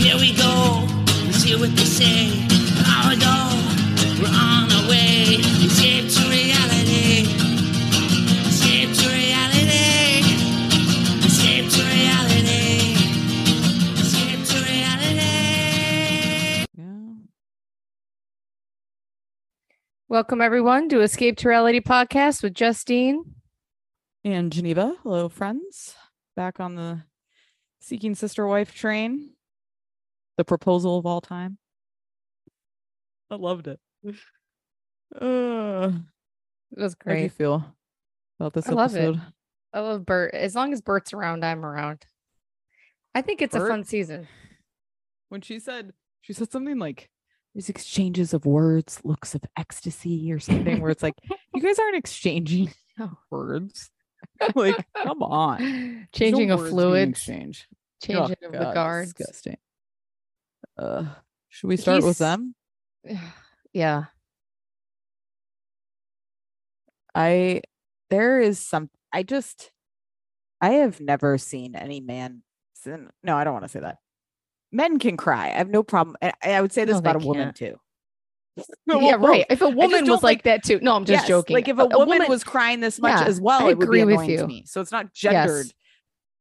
Here we go, let's hear what they say. Power go, we're on our way. Escape to reality. Escape to reality. Escape to reality. Escape to reality. Yeah. Welcome everyone to Escape to Reality podcast with Justine. And Geneva, hello, friends. Back on the Seeking Sister Wife train. The proposal of all time. I loved it. Uh, It was great. how do you feel about this I love it. episode? I love Bert. As long as Bert's around, I'm around. I think it's a fun season. When she said, she said something like, these exchanges of words, looks of ecstasy, or something, where it's like, you guys aren't exchanging words. like, come on. There's no Changing of words being fluids, exchanged. changing Oh, of the God, guards. Disgusting. Uh, should we start with them? yeah. I there is some I just I have never seen any man no, I don't want to say that. Men can cry. I have no problem. I, I would say this No, about a woman can't. too. yeah, right. If a woman was like that too. No, I'm just Yes, joking. Like if a, woman, was crying this much Yeah, as well, I it would agree be with you. to me. So it's not gendered,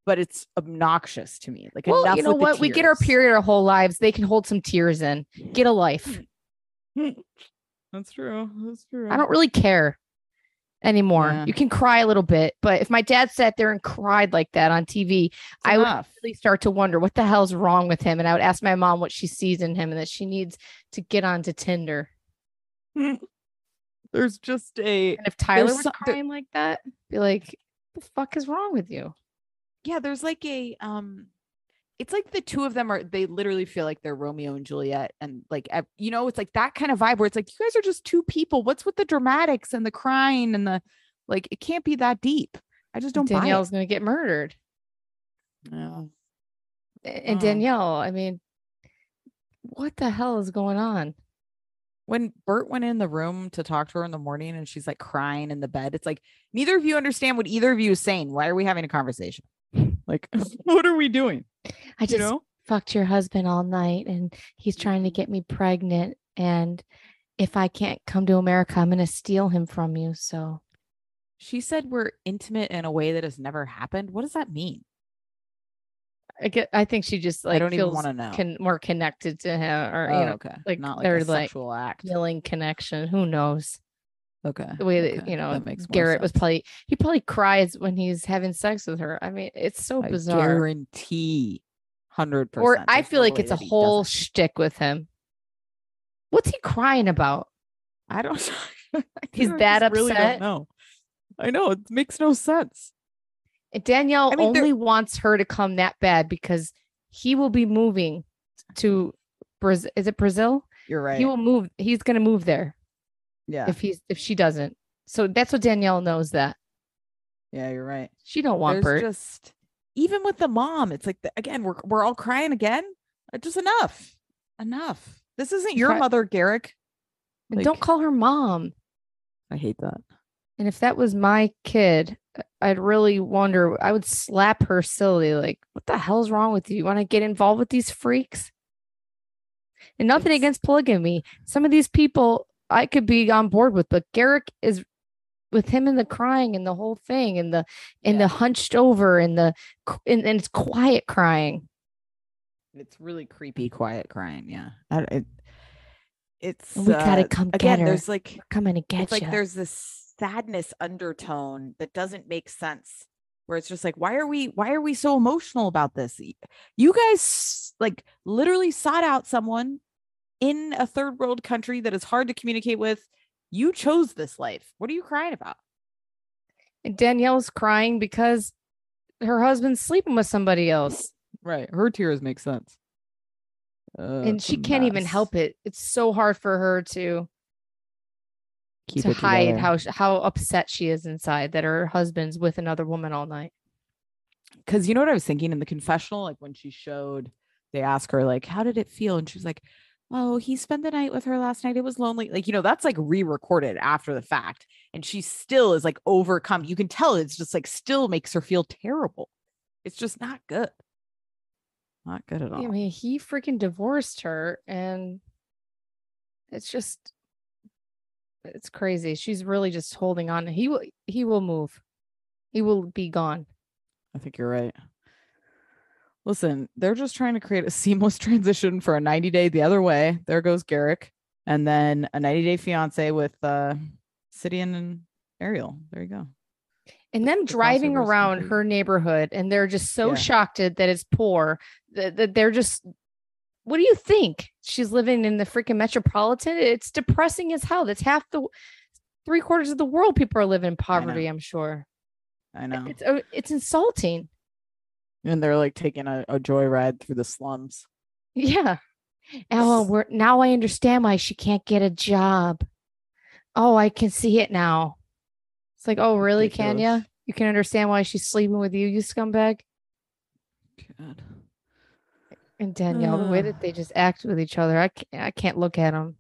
but it's obnoxious to me. Like well, enough you know with what? We get our period our whole lives. They can hold some tears in. Get a life. That's true. That's true. I don't really care anymore. Yeah. You can cry a little bit, but if my dad sat there and cried like that on TV, I would really start to wonder what the hell's wrong with him. And I would ask my mom what she sees in him and that she needs to get onto Tinder. There's just a And if Tyler was some- there- crying like that, be like, the fuck is wrong with you? Yeah there's like a um it's like the two of them are they literally feel like they're romeo and juliet and like you know it's like that kind of vibe where it's like you guys are just two people what's with the dramatics and the crying and the like it can't be that deep i just don't Danielle's going to get murdered. yeah. And Oh. Danielle, I mean, what the hell is going on? when bert went in the room to talk to her in the morning and she's like crying in the bed it's like neither of you understand what either of you is saying why are we having a conversation like what are we doing I just you know fucked your husband all night and he's trying to mm-hmm. get me pregnant. And if I can't come to America, I'm going to steal him from you. So she said we're intimate in a way that has never happened what does that mean I get, I think she just like don't even feels wanna know. con- more connected to him or, oh, you know, okay like not like they're a like sexual act feeling connection. Who knows? Okay. The way that, okay, you know, that makes Garrick was probably, he probably cries when he's having sex with her. I mean, it's so I bizarre. guarantee, hundred percent. Or I feel like it's a whole shtick with him. What's he crying about? I don't. I He's that just really don't upset? know. I know it makes no sense. And Danielle I mean, only wants her to come that bad because he will be moving to Brazil. Is it Brazil? You're right. He will move. He's going to move there yeah. if he's if she doesn't. So that's what Danielle knows that yeah, you're right. she don't want There's Bert. just even with the mom, it's like the, again we're we're all crying again. Uh, Just enough, enough. This isn't your Cry- mother, Garrick. and don't call her mom. I hate that. And if that was my kid, I'd really wonder. I would slap her silly. Like, what the hell's wrong with you? You want to get involved with these freaks? And nothing against polygamy. Some of these people I could be on board with, but Garrick is with him and the crying and the whole thing and the and Yeah. the hunched over and the and, and it's quiet crying. It's really creepy, quiet crying. Yeah, I, it, it's We gotta uh, come get again. her. There's like We're coming to get it's like there's this sadness undertone that doesn't make sense where it's just like why are we why are we so emotional about this you guys like literally sought out someone in a third world country that is hard to communicate with you chose this life what are you crying about and Danielle's crying because her husband's sleeping with somebody else. right her tears make sense Uh, and she can't even help it. It's so hard for her to Keep to hide how how upset she is inside that her husband's with another woman all night. because you know what I was thinking in the confessional, like when she showed, they ask her like, "How did it feel?" and she was like, "Oh, he spent the night with her last night. It was lonely." Like you know, that's like re-recorded after the fact, and she still is like overcome. You can tell it's just like still makes her feel terrible. It's just not good. Not good at all. I mean, he freaking divorced her, and it's just it's crazy. She's really just holding on. He will he will move. He will be gone. I think you're right. Listen, they're just trying to create a seamless transition for a 90 day the other way. There goes Garrick. And then a 90 day fiance with uh Sidian and Ariel. There you go. And them the driving around her neighborhood, and they're just so Yeah. shocked that that it's poor that, that they're just. What do you think? She's living in the freaking metropolitan. It's depressing as hell. That's half the, three quarters of the world. People are living in poverty. I'm sure. I know. It's uh, it's insulting. And they're like taking a, a joyride through the slums. Yeah. Oh, we're now I understand why she can't get a job. Oh, I can see it now. It's like, oh, really, Kenya? You can understand why she's sleeping with you, you scumbag. God. And Danielle, the way that they just act with each other, I can't, I can't look at them.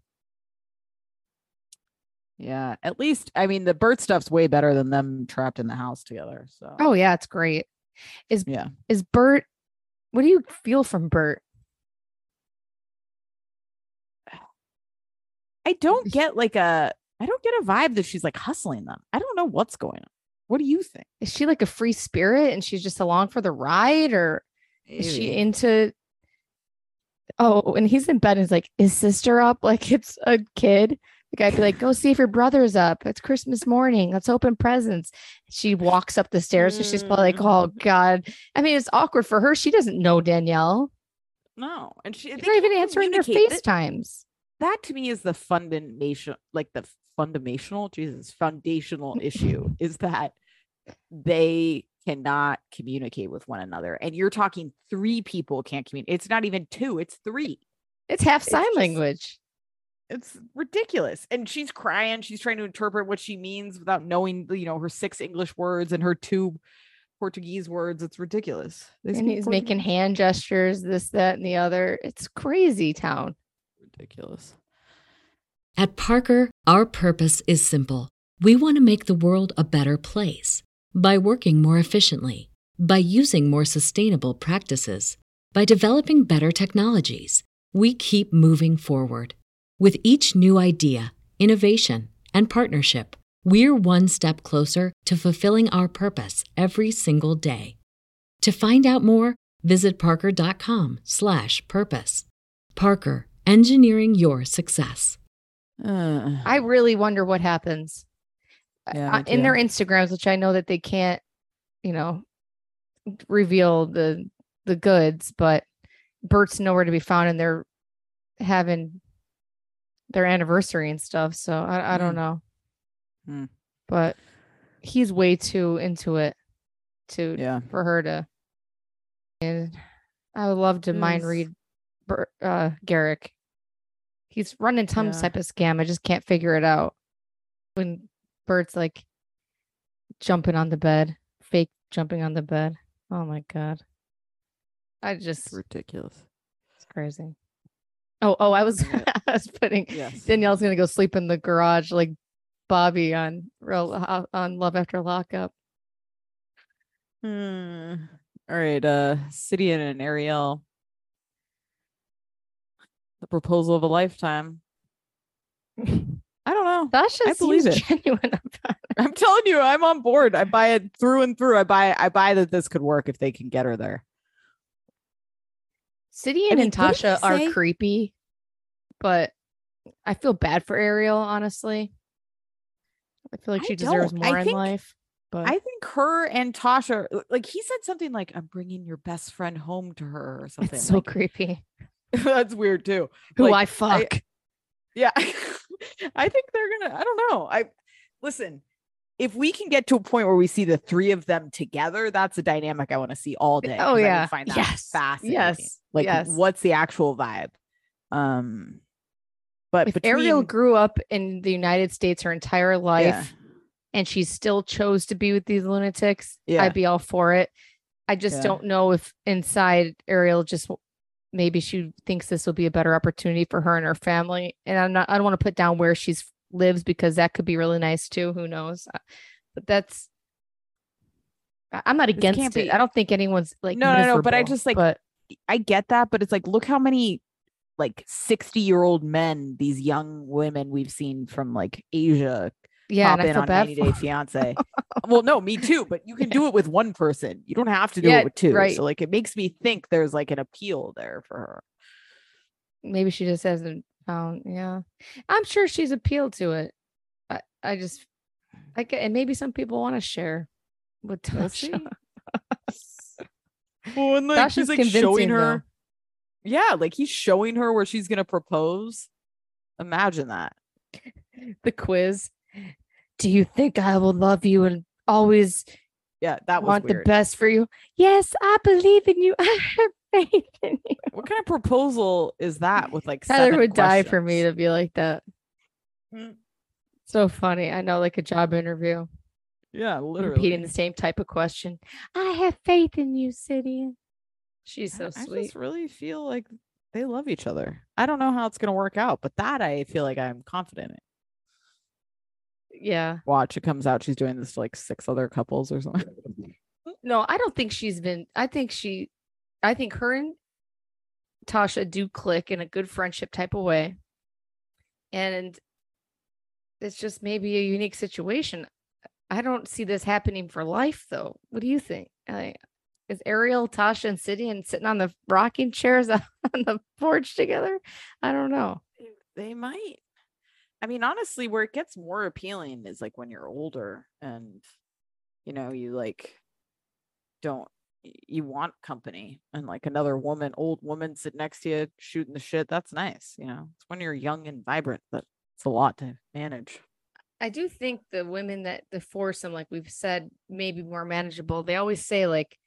Yeah. At least I mean the bird stuff's way better than them trapped in the house together. So Oh yeah, it's great. Is yeah. is Bert? What do you feel from Bert? I don't get like a I don't get a vibe that she's like hustling them. I don't know what's going on. What do you think? Is she like a free spirit and she's just along for the ride, or is she into? Oh, and he's in bed and he's like, "Is sister up?" Like it's a kid. The guy'd be like, "Go see if your brother's up. It's Christmas morning. Let's open presents." She walks up the stairs and she's probably like, Mm. "Oh God." I mean, it's awkward for her. She doesn't know Danielle. No, and she She's not even answering their FaceTimes. that to me is the fundamental like the fundamental jesus foundational issue is that they cannot communicate with one another and you're talking three people can't communicate it's not even two it's three It's half It's sign just- language. It's ridiculous and she's crying she's trying to interpret what she means without knowing you know her six english words and her two portuguese words it's ridiculous They and speak he's making hand gestures, this, that, and the other. It's crazy town. ridiculous At Parker, our purpose is simple. We want to make the world a better place by working more efficiently, by using more sustainable practices, by developing better technologies. We keep moving forward. With each new idea, innovation, and partnership, we're one step closer to fulfilling our purpose every single day. To find out more, visit parker.com/purpose. Parker, engineering your success. Uh, I really wonder what happens uh, Yeah, uh, in their. Instagrams, which I know that they can't, you know, reveal the the goods, but Bert's nowhere to be found, and they're having their anniversary and stuff. So I, I don't Mm. know, Hmm. but he's way too into it to yeah for her to. And I would love to mind read uh, Garrick. He's running some Yeah. type of scam. I just can't figure it out. When Bert's like jumping on the bed, fake jumping on the bed. Oh my god. I just it's ridiculous it's crazy. Oh, oh, I was. I was putting yes Danielle's gonna go sleep in the garage like Bobby on real on Love After Lockup. Hmm. All right, uh Sidian and Ariel. The proposal of a lifetime. I don't know. Sasha I believe it. genuine. I'm telling you, I'm on board. I buy it through and through. I buy I buy that this could work if they can get her there. Mean, and what did he Tasha are say? creepy, but I feel bad for Ariel, honestly. I feel like I she deserves don't. I more in think- life. But I think her and Tasha, like he said something like, "I'm bringing your best friend home to her" or something. it's so like, creepy. that's weird too. Who Like, I fuck. Yeah. I think they're gonna, I don't know. I listen, if we can get to a point where we see the three of them together, that's a dynamic I want to see all day. Oh, 'cause I yeah. find that Yes. fascinating. Yes. Like Yes. what's the actual vibe? Um, but if between, Ariel grew up in the United States her entire life Yeah. and she still chose to be with these lunatics, Yeah. I'd be all for it. I just Yeah. don't know if inside Ariel just maybe she thinks this will be a better opportunity for her and her family. And I'm not I don't want to put down where she's lives because that could be really nice too. Who knows? Uh, But that's I'm not against it. be- I don't think anyone's like No, no, no, but I just, like, but I get that, but it's like, look how many like 60 year old men, these young women we've seen from like Asia yeah, pop in on bad 90 for Day Fiance. well, no, me too, but you can do it with one person. You don't have to do Yeah, it with two. right. So like it makes me think there's like an appeal there for her. maybe she just hasn't found yeah i'm sure she's appealed to it i, I just i get and maybe some people want to share with Does she? Tasha. Well, and like Tasha's he's like convincing, showing though. her. Yeah, like he's showing her where she's gonna propose. Imagine that. the quiz do you think i will love you and always Yeah, that was want weird. the best for you yes i believe in you i have faith in you What kind of proposal is that with like tyler seven would die for me to be like that Mm. so funny i know like a job interview Yeah, literally. repeating the same type of question i have faith in you Cydia. she's so I- I just really feel like they love each other. I don't know how it's gonna work out, but that I feel like I'm confident in. yeah Watch, it comes out. She's doing this to like six other couples or something. No, I don't think she's been. I think she, I think her and Tasha do click in a good friendship type of way. And it's just maybe a unique situation. I don't see this happening for life, though. What do you think? Is Ariel, Tasha, and and sitting on the rocking chairs on the porch together? I don't know. they might. I mean, honestly, where it gets more appealing is like when you're older and you know, you like don't you want company and like another woman, old woman sit next to you shooting the shit. That's nice, you know. It's when you're young and vibrant that it's a lot to manage. I do think the women that the foursome, like we've said, may be more manageable. They always say like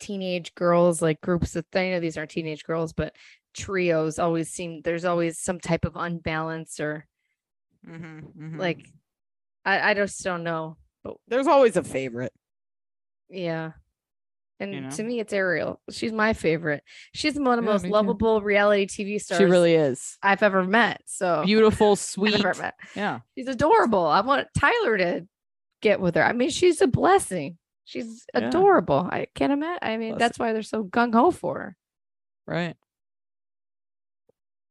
teenage girls, like groups of I know these aren't teenage girls, but trios always seem there's always some type of unbalance or Mm-hmm, like I, I just don't know. But there's always a favorite. Yeah. And to know? me, it's Ariel. She's my favorite. She's one of the Yeah, most me too. lovable reality TV stars She really is I've ever met. So beautiful, I've sweet. Yeah. She's adorable. I want Tyler to get with her. I mean, she's a blessing. She's Yeah. adorable. I can't imagine. I mean, that's why they're so gung ho for her. Right.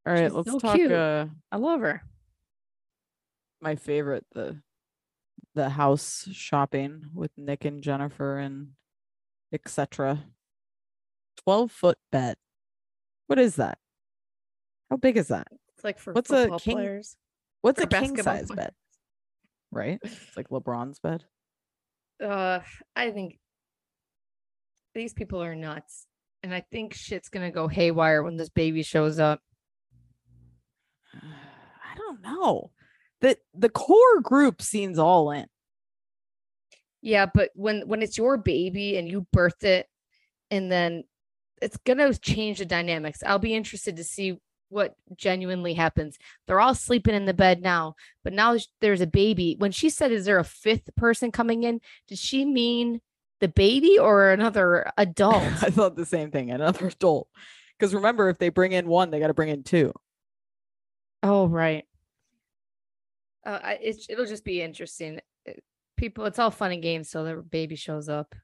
All right, She's let's so talk cute. uh I love her. my favorite the the house shopping with Nick and Jennifer and etc. 12 foot bed. What is that? How big is that? It's like for What's a king- players. What's a king size players. bed? Right? It's like LeBron's bed. Uh, I think these people are nuts, and I think shit's gonna go haywire when this baby shows up. I don't know. The the core group seems all in. Yeah, but when when it's your baby and you birth it, and then it's gonna change the dynamics. I'll be interested to see what genuinely happens. They're all sleeping in the bed now, but now there's a baby. When she said, "Is there a fifth person coming in?" Did she mean the baby or another adult? I thought the same thing. Another adult. Because remember, if they bring in one, they got to bring in two. oh, right. Uh, I, it's, it'll just be interesting. People, it's all fun and games so the baby shows up.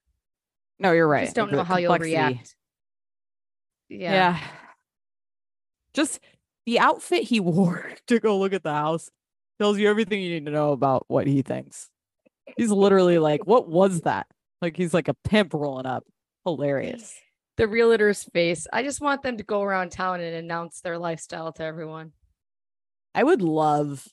No, you're I right. just don't know how you'll react. Yeah. Yeah. Just the outfit he wore to go look at the house tells you everything you need to know about what he thinks. He's literally like, what was that? Like he's like a pimp rolling up. Hilarious. the realtor's face. I just want them to go around town and announce their lifestyle to everyone. I would love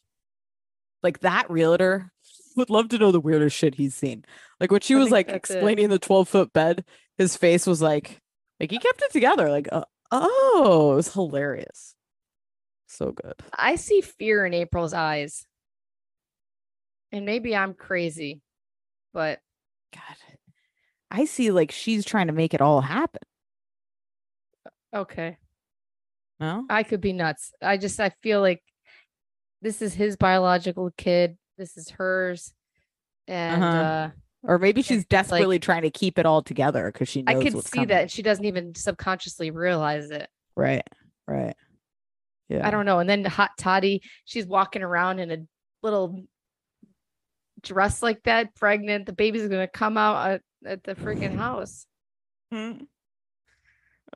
like that realtor would love to know the weirdest shit he's seen. Like when she I was like that's it. explaining the 12 foot bed, his face was like, like he kept it together. Like, uh, oh, it was hilarious. So good. I see fear in April's eyes. And maybe I'm crazy, but God, I see like she's trying to make it all happen. okay. No. I could be nuts. I just I feel like this is his biological kid. This is hers. And Uh-huh. uh Or maybe she's like- desperately trying to keep it all together because she I knows could what's see coming. that she doesn't even subconsciously realize it. Right. Right. Yeah. I don't know. And then hot toddy, she's walking around in a little dress like that, pregnant. The baby's gonna come out at, at the freaking house. know.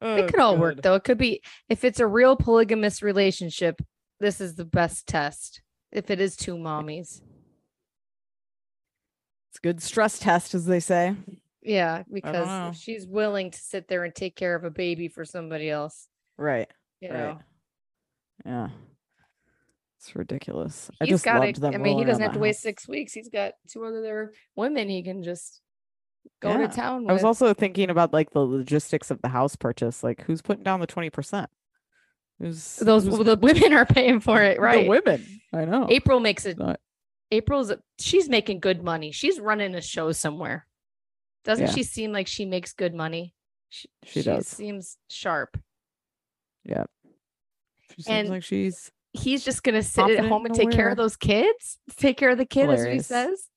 it could all work though. It could be if it's a real polygamous relationship, this is the best test. If it is two mommies. It's a good stress test, as they say. Yeah, because she's willing to sit there and take care of a baby for somebody else, Right. you right. know. Yeah. It's ridiculous. I just got loved it. them I mean, he doesn't have to wait six weeks. He's got two other women he can just go Yeah. to town with. I was also thinking about like the logistics of the house purchase. Like, who's putting down the twenty percent? Who's those who's- the women are paying for it, the right? women. I know. April makes it. April's she's making good money. She's running a show somewhere. Doesn't Yeah. she seem like she makes good money? She, She does. Seems sharp. Yeah. She seems And like she's He's just gonna sit at home and take care of those kids. Take care of the kid, as he says.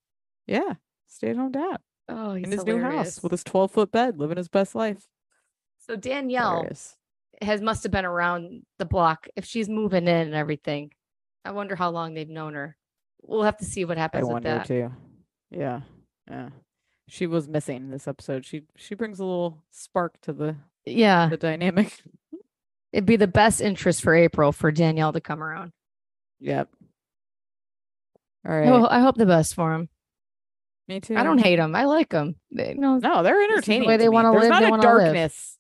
yeah, stay at home dad Oh, he's in his new house with his twelve foot bed, living his best life. So Danielle Hilarious. has must have been around the block if she's moving in and everything. I wonder how long they've known her. We'll have to see what I happens with wonder that. too. Yeah, yeah. She was missing this episode. She she brings a little spark to the Yeah, the dynamic. it'd be the best interest for April for Danielle to come around. Yep. All right. Well, I hope the best for him. Me too. I don't hate them. I like them. They, no, No, they're is the entertaining. way they wanna There's live, not they a wanna live. darkness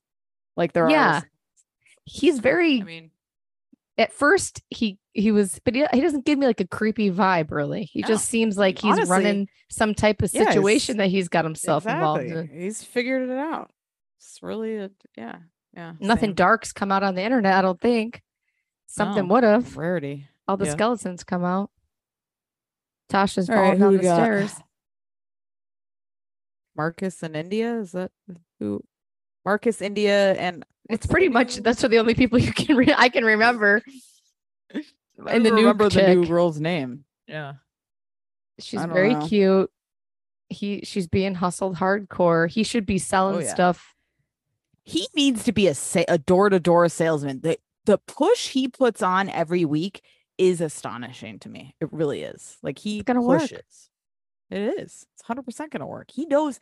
like there Yeah. are. he's very. I mean, at first, he he was, but he, he doesn't give me like a creepy vibe. Really, he No. just seems like he's Honestly, running some type of situation it's- that he's got himself involved in. He's figured it out. It's really a yeah, yeah. Nothing same. dark's come out on the internet. I don't think something No. would have. Rarity. All the Yeah. skeletons come out. Tasha's All right, falling who down the got? stairs. Marcus and India. Is that who? Marcus, India, and It's pretty much that's the only people you can re- I can remember. I And the don't new remember the new girl's name. Yeah. She's very know. cute. He she's being hustled hardcore. He should be selling Oh, yeah. stuff. he needs to be a sa- a door to door salesman. The the push he puts on every week is astonishing to me. It really is. Like he It's gonna work. It is. It's hundred percent gonna work. He knows.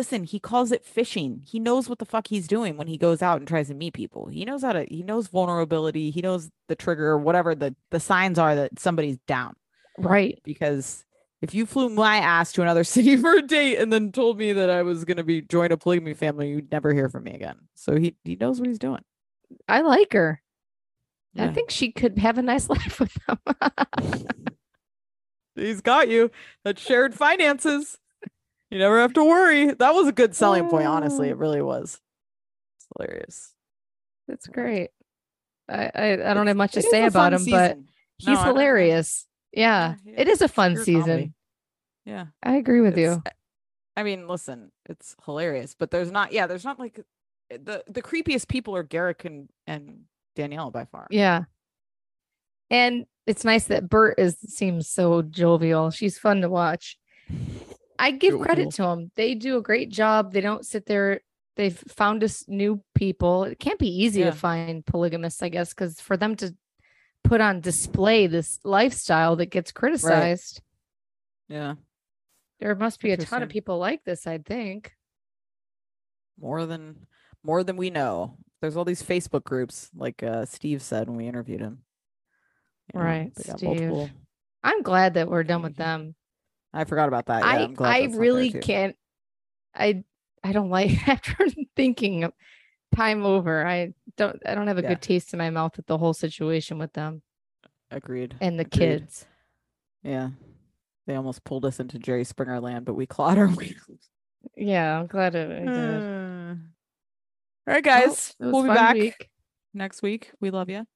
Listen, he calls it fishing. He knows what the fuck he's doing when he goes out and tries to meet people. He knows how to. He knows vulnerability. He knows the trigger, whatever the the signs are that somebody's down. Right. Because if you flew my ass to another city for a date and then told me that I was gonna be join a polygamy family, you'd never hear from me again. So he he knows what he's doing. I like her. I think she could have a nice life with him. He's got you. That shared finances. You never have to worry. That was a good selling point, honestly. It oh. really was. It's hilarious. That's great. I I, I don't It's- have much to say about him, but he's No, hilarious. Yeah, Yeah, it is a fun season. comedy. Yeah. I agree with you. I mean, listen, it's hilarious, but there's not, yeah, there's not like the the creepiest people are Garrick and and Danielle by far. Yeah. And it's nice that Bert is seems so jovial. She's fun to watch. I give Jovial. credit to them. They do a great job. They don't sit there. They've found us new people. It can't be easy Yeah. to find polygamists, I guess, because for them to put on display this lifestyle that gets criticized, Yeah. there must be a ton of people like this, I'd think. More than more than we know. There's all these Facebook groups, like uh Steve said when we interviewed him. You know, Right, they got Steve. I'm glad that we're done with them. I forgot about that. Yeah, I I'm glad I that's not there, really can't. I I don't like after thinking time over. I don't I don't have a Yeah. good taste in my mouth with the whole situation with them Agreed. and the Agreed. kids. Yeah. They almost pulled us into Jerry Springer land, but we clawed our way. Yeah, I'm glad it, it did. Uh, All right, Well, guys. it we'll be back week. next week. We love you.